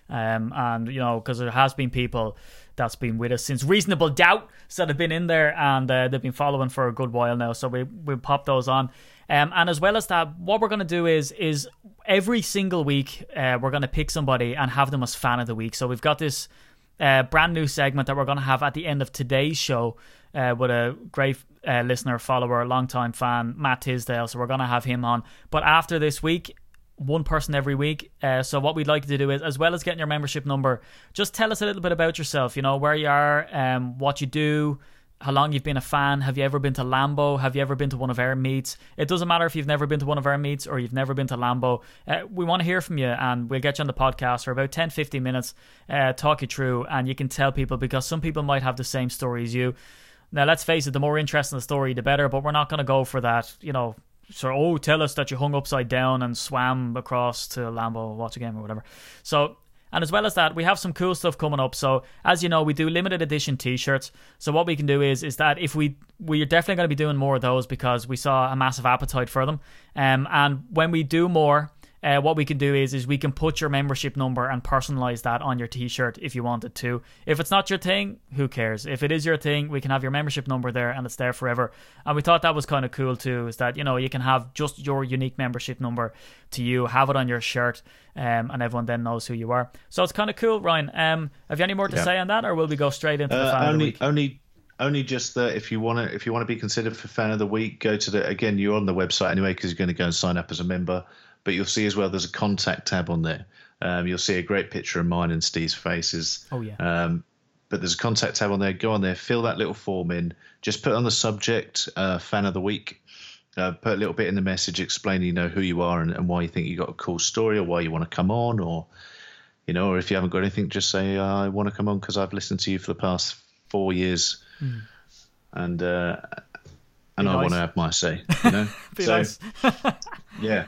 um, and you know because there has been people that's been with us since reasonable doubt, so they've been in there and uh, they've been following for a good while now. So we we pop those on. Um, and as well as that, what we're going to do is is every single week uh, we're going to pick somebody and have them as fan of the week. So we've got this uh, brand new segment that we're going to have at the end of today's show uh, with a great uh, listener, follower, longtime fan, Matt Tisdale. So we're going to have him on. But after this week, one person every week. Uh, so what we'd like to do is, as well as getting your membership number, just tell us a little bit about yourself. You know where you are, um, what you do, how long you've been a fan. Have you ever been to Lambeau? Have you ever been to one of our meets? It doesn't matter if you've never been to one of our meets or you've never been to Lambeau. Uh, we want to hear from you and we'll get you on the podcast for about 10 15 minutes, uh, talk you through, and you can tell people because some people might have the same story as you. Now, let's face it, the more interesting the story, the better, but we're not going to go for that, you know. So, oh, tell us that you hung upside down and swam across to Lambeau, watch a game or whatever. So, and as well as that, we have some cool stuff coming up. So, as you know, we do limited edition T-shirts. So, what we can do is is that if we we're definitely going to be doing more of those because we saw a massive appetite for them. Um, and when we do more, uh, what we can do is is we can put your membership number and personalize that on your T-shirt if you wanted to. If it's not your thing, who cares? If it is your thing, we can have your membership number there and it's there forever. And we thought that was kind of cool too. Is that you know you can have just your unique membership number to you, have it on your shirt, um, and everyone then knows who you are. So it's kind of cool, Ryan. Um, have you any more to Yeah. say on that, or will we go straight into the Uh, fan of the only, week? only, only just that if you want to, if you want to be considered for fan of the week, go to the again. You're on the website anyway because you're going to go and sign up as a member. But you'll see as well. There's a contact tab on there. Um, you'll see a great picture of mine and Steve's faces. Oh, yeah. Um, but there's a contact tab on there. Go on there, fill that little form in. Just put on the subject uh, fan of the week. Uh, put a little bit in the message explaining, you know, who you are and, and why you think you got a cool story or why you want to come on or you know, or if you haven't got anything, just say uh, I want to come on because I've listened to you for the past four years, and uh, and Be I want to have my say. You know, Be so nice. yeah,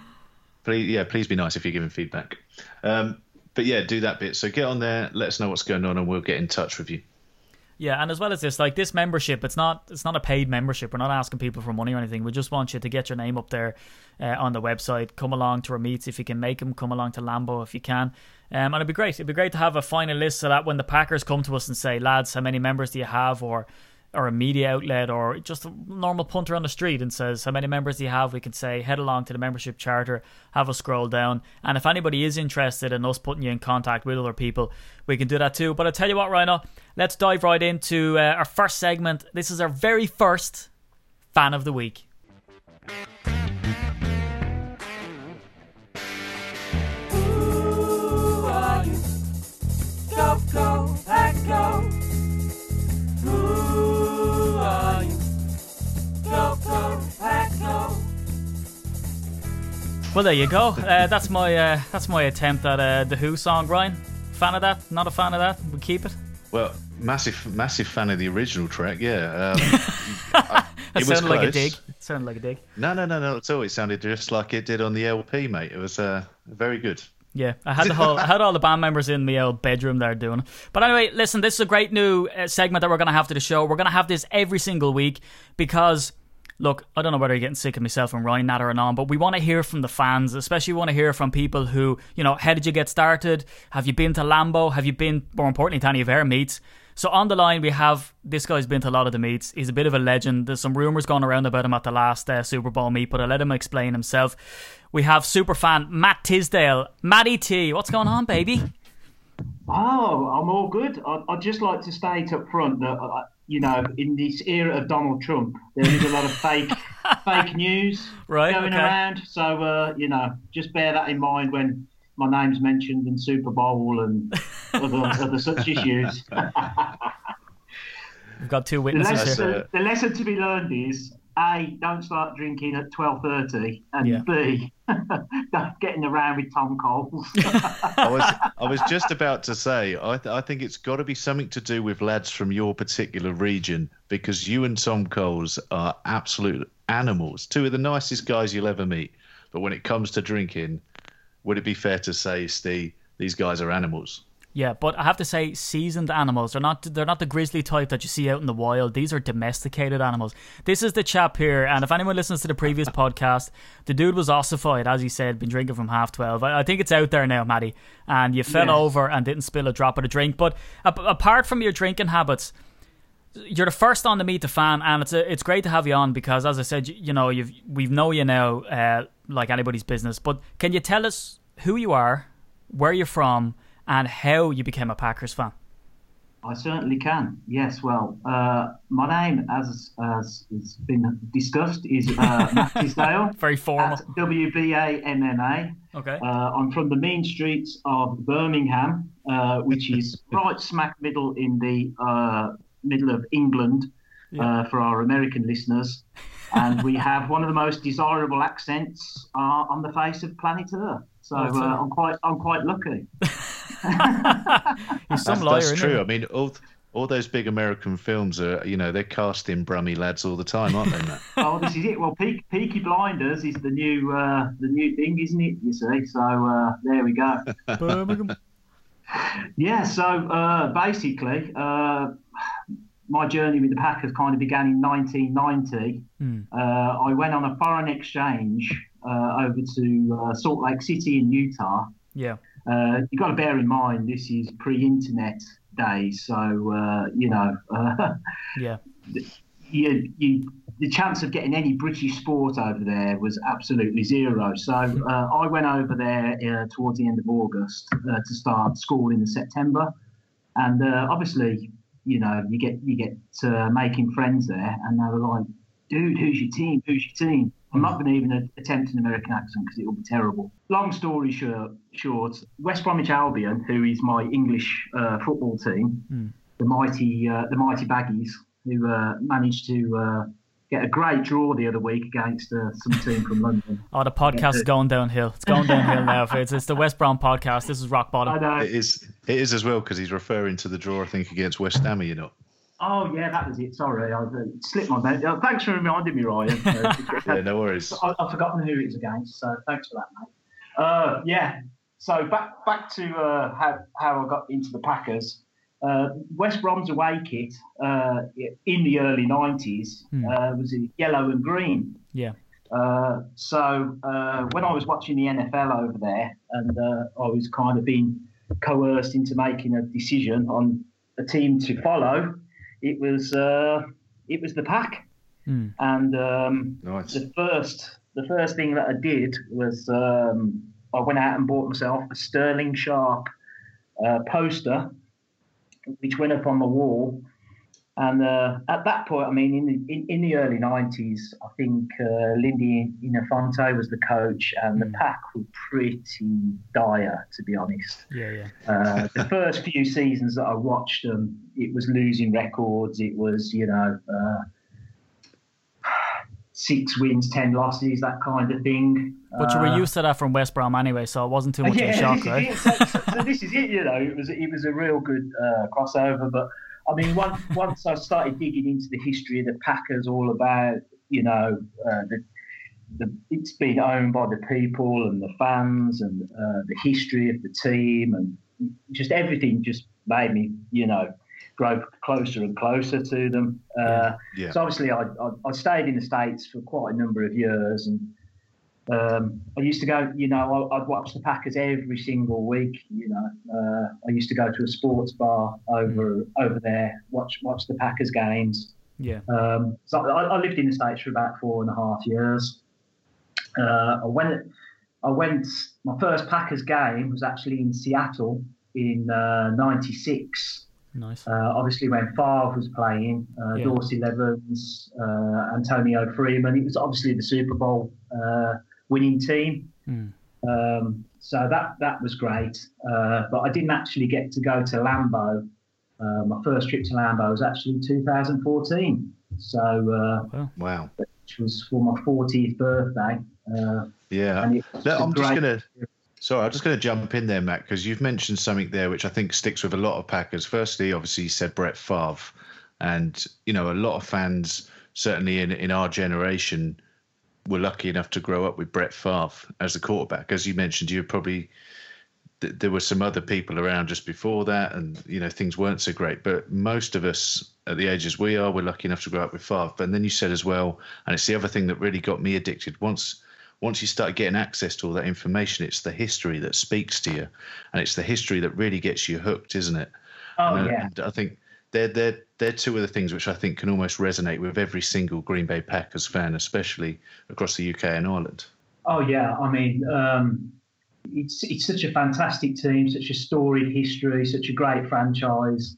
please, yeah, please be nice if you're giving feedback. Um, but yeah, do that bit. So get on there, let us know what's going on, and we'll get in touch with you. Yeah, and as well as this, like this membership, it's not it's not a paid membership. We're not asking people for money or anything. We just want you to get your name up there uh, on the website. Come along to our meets if you can make them. Come along to Lambeau if you can. Um, and it'd be great. It'd be great to have a final list so that when the Packers come to us and say, "Lads, how many members do you have?" or or a media outlet or just a normal punter on the street and says how many members do you have? We can say head along to the membership charter have a scroll down. And if anybody is interested in us putting you in contact with other people we can do that too. But i'll tell you what rhino let's dive right into uh, our first segment. This is our very first fan of the week Well, there you go. Uh, that's my uh, that's my attempt at uh, the Who song, Ryan. Fan of that? Not a fan of that? We keep it. Well, massive, massive fan of the original track. Yeah, um, I- it was sounded like a dig. It sounded like a dig. No, no, no, no. It's always sounded just like it did on the LP, mate. It was uh, very good. Yeah, I had the whole, I had all the band members in the old bedroom there doing it. But anyway, listen, this is a great new uh, segment that we're going to have to the show. We're going to have this every single week because, look, I don't know whether you're getting sick of myself and Ryan and on, but we want to hear from the fans, especially want to hear from people who, you know, how did you get started? Have you been to Lambeau? Have you been, more importantly, to any of our meets? So on the line, we have this guy's been to a lot of the meets. He's a bit of a legend. There's some rumors going around about him at the last uh, Super Bowl meet, but I'll let him explain himself. We have super fan Matt Tisdale. Matty T, what's going on, baby? Oh, I'm all good. I'd, just like to state up front that, you know, in this era of Donald Trump, there is a lot of fake fake news Right, going okay. around. So, uh, you know, just bear that in mind when my name's mentioned in Super Bowl and other, other such issues. We've got two The witnesses lesson, here. The lesson to be learned is A, don't start drinking at twelve thirty, and Yeah. B, don't get in the round with Tom Coles. I was I was just about to say I th- I think it's got to be something to do with lads from your particular region because you and Tom Coles are absolute animals, two of the nicest guys you'll ever meet. But when it comes to drinking, would it be fair to say, Steve, these guys are animals? Yeah, but I have to say, seasoned animals. They're not. They're not the grizzly type that you see out in the wild. These are domesticated animals. This is the chap here, and if anyone listens to the previous podcast, the dude was ossified, as he said, been drinking from half twelve. I, I think it's out there now, Matty. And you fell Yeah. over and didn't spill a drop of the drink. But a- apart from your drinking habits, you're the first on to meet the fan, and it's a, it's great to have you on because, as I said, you, you know you've we know you now uh, like anybody's business. But can you tell us who you are, where you're from, and how you became a Packers fan? I certainly can. Yes. Well, uh, my name, as as has been discussed, is uh, Matt Tisdale Very formal. at WBA MMA. Okay. Uh, I'm from the mean streets of Birmingham, uh, which is right smack middle in the uh, middle of England uh, for our American listeners. And we have one of the most desirable accents uh, on the face of planet Earth. So I'm quite I'm quite lucky. He's some That's, liar, that's true. he? I mean, all all those big American films are, you know, they're casting Brummy lads all the time, aren't they, Matt? Oh, this is it. Well, Peak, Peaky Blinders is the new uh, the new thing, isn't it? You see. So uh, there we go. Birmingham. Yeah, so uh, basically, uh, my journey with the Packers kind of began in 1990. Hmm. Uh, I went on a foreign exchange uh, over to uh, Salt Lake City in Utah. Yeah. Uh, you've got to bear in mind this is pre-internet days, so uh, you know uh, Yeah. you, you, the chance of getting any British sport over there was absolutely zero. So uh, I went over there uh, towards the end of August uh, to start school in September, and uh, obviously, you know, you get you get uh, making friends there, and they were like, "Dude, who's your team? Who's your team?" I'm not going to even attempt an American accent because it will be terrible. Long story short, short, West Bromwich Albion, who is my English uh, football team, the mighty uh, the mighty Baggies, who uh, managed to uh, get a great draw the other week against uh, some team from London. Oh, the podcast is going downhill. It's going downhill now. It's, it's the West Brom podcast. This is rock I bottom. know. It is. It is as well because he's referring to the draw, I think, against West Ham. You know. Oh yeah, that was it. Sorry, I uh, slipped my name. Uh, thanks for reminding me, Ryan. Uh, Yeah, no worries. I, I've forgotten who it was against, so thanks for that, mate. Uh, yeah. So back back to uh, how how I got into the Packers. Uh, West Brom's away kit uh, in the early '90s uh, was in yellow and green. Yeah. Uh, so uh, when I was watching the NFL over there, and uh, I was kind of being coerced into making a decision on a team to follow, it was uh, it was the Pack, and um, Nice. the first the first thing that I did was um, I went out and bought myself a Sterling Sharpe uh, poster, which went up on the wall. And uh, at that point, I mean, in the in, in the early '90s, I think uh, Lindy Infante was the coach, and the pack were pretty dire, to be honest. Yeah, yeah. Uh, the first few seasons that I watched them, it was losing records. It was, you know, uh, six wins, ten losses, that kind of thing. But you were Uh, used to that from West Brom anyway, so it wasn't too much yeah, of a shock, right? so- so this is it. You know, it was it was a real good uh, crossover. But I mean, once once I started digging into the history of the Packers, all about you know uh, the. The, it's been owned by the people and the fans and uh, the history of the team and just everything just made me, you know, grow closer and closer to them. Uh, Yeah. So obviously, I, I, I stayed in the States for quite a number of years and um, I used to go, you know, I, I'd watch the Packers every single week. You know, uh, I used to go to a sports bar over over there, watch watch the Packers games. Yeah. Um, so I, I lived in the States for about four and a half years. Uh, I went, I went. My first Packers game was actually in Seattle in '96. Nice. Uh, obviously, when Favre was playing, uh, Yeah. Dorsey Levens, uh, Antonio Freeman, it was obviously the Super Bowl uh, winning team. Hmm. Um, so that that was great. Uh, but I didn't actually get to go to Lambeau. Uh, my first trip to Lambeau was actually in 2014. So uh, Wow. which was for my 40th birthday. Uh, Yeah. and it was No, a I'm just gonna. Sorry, I'm just going to jump in there, Matt, because you've mentioned something there which I think sticks with a lot of Packers. Firstly, obviously, you said Brett Favre, and you know a lot of fans, certainly in in our generation, were lucky enough to grow up with Brett Favre as the quarterback. As you mentioned, you probably th- there were some other people around just before that, and you know things weren't so great. But most of us, at the ages we are, were lucky enough to grow up with Favre. And then you said as well, and it's the other thing that really got me addicted. Once once you start getting access to all that information, it's the history that speaks to you, and it's the history that really gets you hooked, isn't it? Oh, and, yeah. and I think they're they're they're two of the things which I think can almost resonate with every single Green Bay Packers fan, especially across the UK and Ireland. Oh yeah, I mean, um, it's it's such a fantastic team, such a storied history, such a great franchise.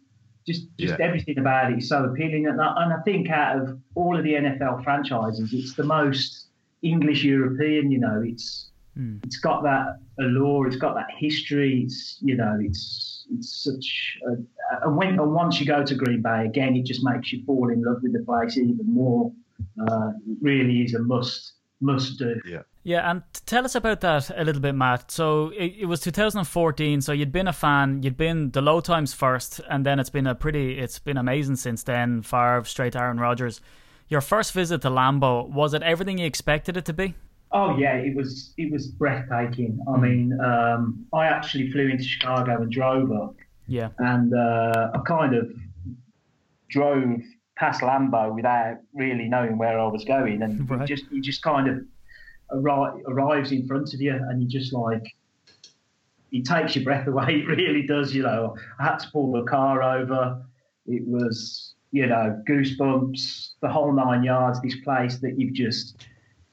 Just just Yeah. everything about it is so appealing, and I, and I think out of all of the NFL franchises, it's the most English European. You know, it's it's got that allure, it's got that history. It's you know, it's it's such. A, and when and once you go to Green Bay again, it just makes you fall in love with the place even more. Uh, it really is a must must do. Yeah, Yeah, and tell us about that a little bit, Matt. So it, it was 2014. So you'd been a fan, you'd been the low times first, and then it's been a pretty, it's been amazing since then. Favre straight to Aaron Rodgers. Your first visit to Lambeau was it everything you expected it to be? Oh yeah, it was it was breathtaking. I mean, um, I actually flew into Chicago and drove up, Yeah, and uh, I kind of drove past Lambeau without really knowing where I was going, and Right. just you just kind of arri- arrives in front of you, and you just like it takes your breath away. It really does. You know, I had to pull the car over. It was you know goosebumps, the whole nine yards. This place that you've just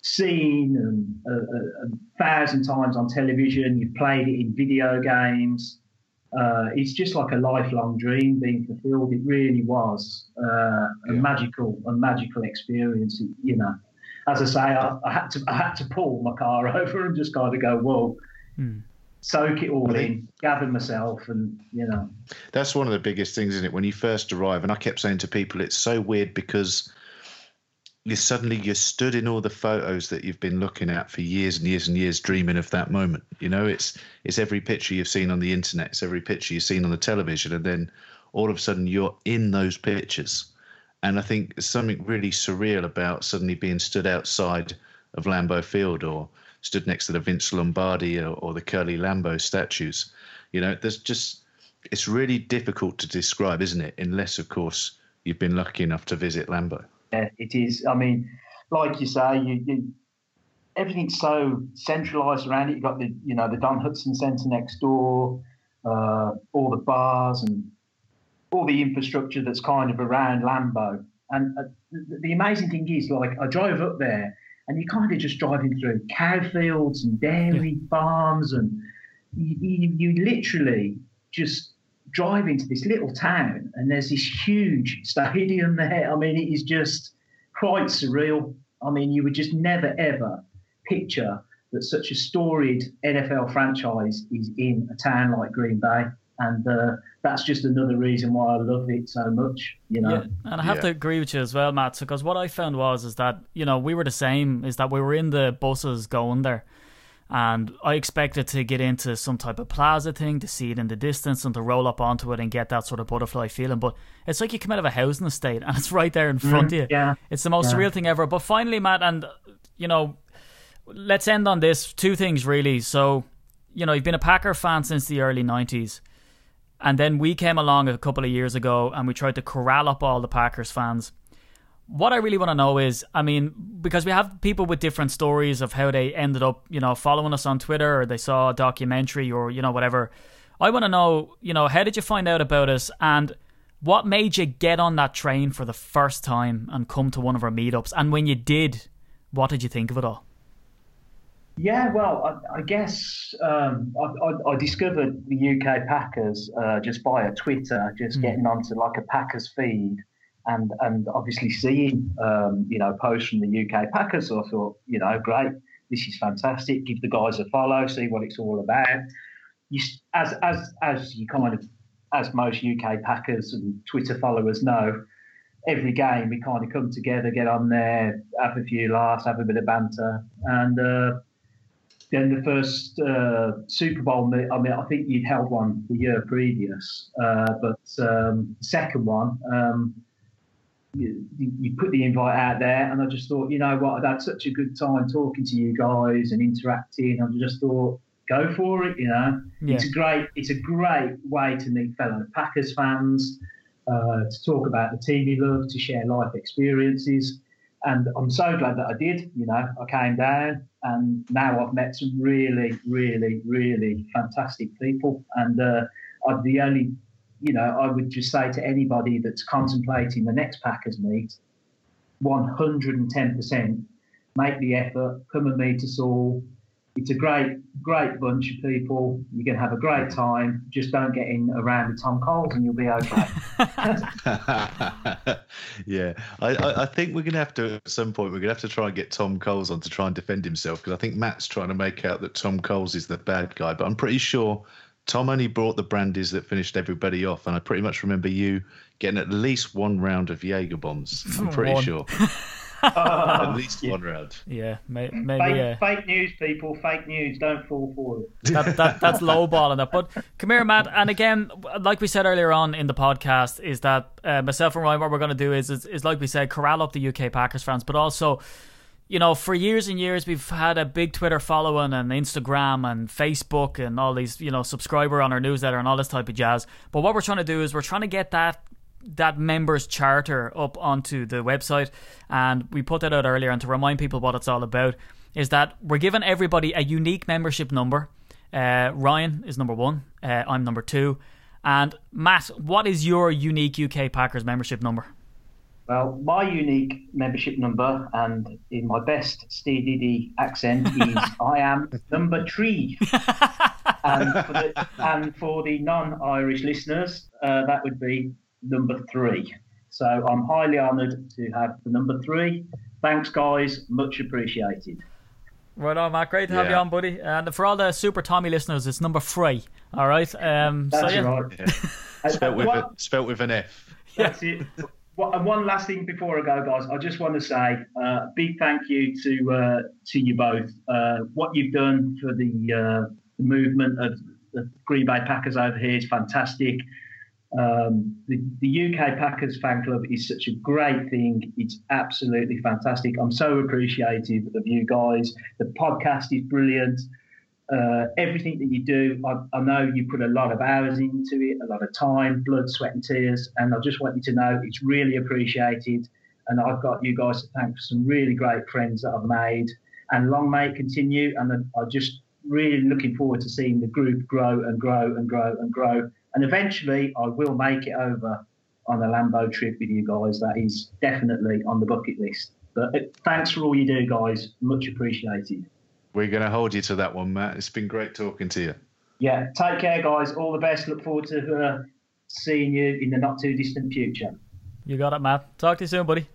seen and a, a, a thousand times on television. You've played it in video games. Uh, it's just like a lifelong dream being fulfilled. It really was uh, a Yeah. magical, a magical experience. You know, as I say, I, I had to, I had to pull my car over and just kind of go, whoa, soak it all in, gather myself, and you know, That's one of the biggest things, isn't it? When you first arrive, and I kept saying to people, it's so weird because you suddenly you're stood in all the photos that you've been looking at for years and years and years, dreaming of that moment. You know, it's it's every picture you've seen on the internet, it's every picture you've seen on the television, and then all of a sudden you're in those pictures. And I think there's something really surreal about suddenly being stood outside of Lambeau Field or stood next to the Vince Lombardi or, or the Curly Lambeau statues. You know, there's just it's really difficult to describe, isn't it? Unless, of course, you've been lucky enough to visit Lambeau. Yeah, it is. I mean, like you say, you, you everything's so centralised around it. You've got the you know the Don Hutson Centre next door, uh, all the bars and all the infrastructure that's kind of around Lambeau. And uh, the, the amazing thing is, like, I drove up there, and you're kind of just driving through cow fields and dairy farms, and you, you, you literally just drive into this little town and there's this huge stadium there. I mean, it is just quite surreal. I mean, you would just never ever picture that such a storied NFL franchise is in a town like Green Bay. And uh, that's just another reason why I love it so much, you know. Yeah, and I have Yeah. to agree with you as well, Matt. Because what I found was is that you know we were the same. Is that we were in the buses going there, and I expected to get into some type of plaza thing to see it in the distance and to roll up onto it and get that sort of butterfly feeling. But it's like you come out of a housing estate and it's right there in mm, front of you. yeah, It's the most yeah. surreal thing ever. But finally, Matt, and you know, let's end on this. Two things really. So, you know, you've been a Packer fan since the early '90s, and then we came along a couple of years ago and we tried to corral up all the Packers fans. What I really want to know is, I mean, because we have people with different stories of how they ended up, you know, following us on Twitter or they saw a documentary or, you know, whatever. I want to know, you know, how did you find out about us and what made you get on that train for the first time and come to one of our meetups? And when you did, what did you think of it all? Yeah, well, I, I guess um, I, I, I discovered the UK Packers uh, just via Twitter, just getting onto like a Packers feed, and and obviously seeing um, you know posts from the UK Packers. So I thought, you know, great, this is fantastic. Give the guys a follow, see what it's all about. You, as as as you kind of as most UK Packers and Twitter followers know, every game we kind of come together, get on there, have a few laughs, have a bit of banter, and uh, then the first uh, Super Bowl. I mean, I think you'd held one the year previous, uh, but um, second one. Um, you, you put the invite out there, and I just thought, you know what, I'd had such a good time talking to you guys and interacting. I just thought, go for it. You know, Yeah. it's a great, it's a great way to meet fellow Packers fans, uh, to talk about the team you love, to share life experiences. And I'm so glad that I did. You know, I came down, and now I've met some really, really, really fantastic people. And uh, I'd the only you know, I would just say to anybody that's contemplating the next Packers meet, 110% make the effort, come and meet us all. It's a great, great bunch of people. You're going to have a great time. Just don't get in around with Tom Coles and you'll be okay. yeah, I, I, I think we're going to have to at some point. We're going to have to try and get Tom Coles on to try and defend himself because I think Matt's trying to make out that Tom Coles is the bad guy. But I'm pretty sure Tom only brought the brandies that finished everybody off, and I pretty much remember you getting at least one round of Jaeger bombs. I'm pretty One. sure. at least one round. Yeah, may, maybe. fake, Uh, fake news, people. Fake news. Don't fall for it. that, that that's lowballing that. But come here, Matt. And again, like we said earlier on in the podcast, is that uh, myself and Ryan, what we're going to do is, is is like we said, corral up the UK Packers fans, but also. You know, for years and years, we've had a big Twitter following and Instagram and Facebook and all these, you know, subscriber on our newsletter and all this type of jazz. But what we're trying to do is we're trying to get that that members charter up onto the website. And we put that out earlier and to remind people what it's all about is that we're giving everybody a unique membership number. Uh, ryan is number one. Uh, i'm number two. And matt what is your unique uk packers membership number Well, my unique membership number, and in my best Steve Diddy accent, is I am number three. and, for the, and for the non-Irish listeners, uh, that would be number three. So I'm highly honoured to have the number three. Thanks, guys. Much appreciated. right on matt great to have you on buddy and for all the super tommy listeners it's number three all right um so That's yeah right. Uh, Spelt with, one- a, spelt with an F. That's it. Well, and one last thing before I go, guys. I just want to say uh, a big thank you to uh, to you both. Uh, what you've done for the, uh, the movement of the Green Bay Packers over here is fantastic. Um, the, the UK Packers fan club is such a great thing. It's absolutely fantastic. I'm so appreciative of you guys. The podcast is brilliant uh, everything that you do, I, I know you put a lot of hours into it, a lot of time, blood, sweat, and tears. And I just want you to know it's really appreciated. And I've got you guys to thank for some really great friends that I've made. And long may it continue. And I'm just really looking forward to seeing the group grow and grow and grow and grow. And eventually, I will make it over on a Lambeau trip with you guys. That is definitely on the bucket list. But uh, thanks for all you do, guys. Much appreciated. We're going to hold you to that one, Matt. It's been great talking to you. Yeah, take care, guys. All the best. Look forward to uh, seeing you in the not too distant future. you got it matt talk to you soon buddy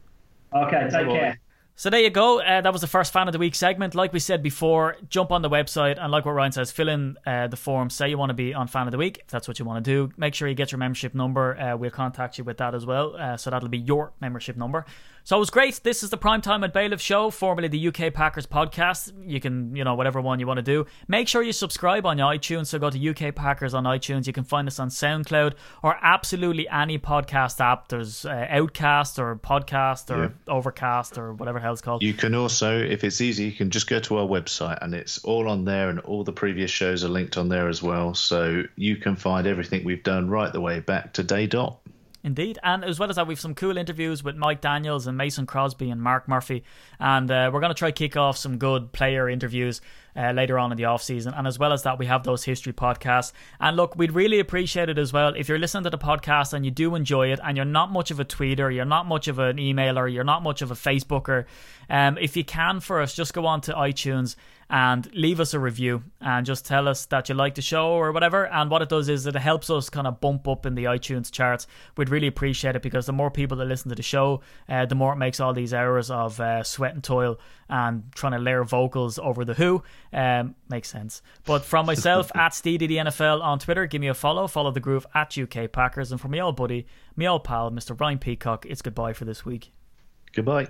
Okay, take care. So there you go. Uh, that was the first fan of the week segment. Like we said before, jump on the website and like what Ryan says, fill in uh, the form. Say you want to be on fan of the week. If that's what you want to do, make sure you get your membership number. Uh, we'll contact you with that as well. Uh, so that'll be your membership number. So it was great. This is the Primetime at Bailiff show, formerly the UK Packers podcast. You can, you know, whatever one you want to do. Make sure you subscribe on your iTunes. So go to UK Packers on iTunes. You can find us on SoundCloud or absolutely any podcast app. There's uh, Outcast or Podcast or Overcast or whatever the hell it's called. You can also, if it's easy, you can just go to our website and it's all on there, and all the previous shows are linked on there as well. So you can find everything we've done right the way back to day dot. Indeed, and as well as that, we've some cool interviews with Mike Daniels and Mason Crosby and Mark Murphy, and uh, we're going to try kick off some good player interviews uh, later on in the off season. And as well as that, we have those history podcasts. And look, we'd really appreciate it as well if you're listening to the podcast and you do enjoy it, and you're not much of a tweeter, you're not much of an emailer, you're not much of a Facebooker. Um, if you can for us, just go on to iTunes and leave us a review and just tell us that you like the show or whatever. And what it does is it helps us kind of bump up in the iTunes charts. We'd really appreciate it because the more people that listen to the show, uh, the more it makes all these hours of uh, sweat and toil and trying to layer vocals over the Who um, makes sense. But from myself at Steedy the NFL on Twitter, give me a follow. Follow the groove at UK Packers, and from my old buddy, my old pal, Mr. Ryan Peacock. It's goodbye for this week. Goodbye.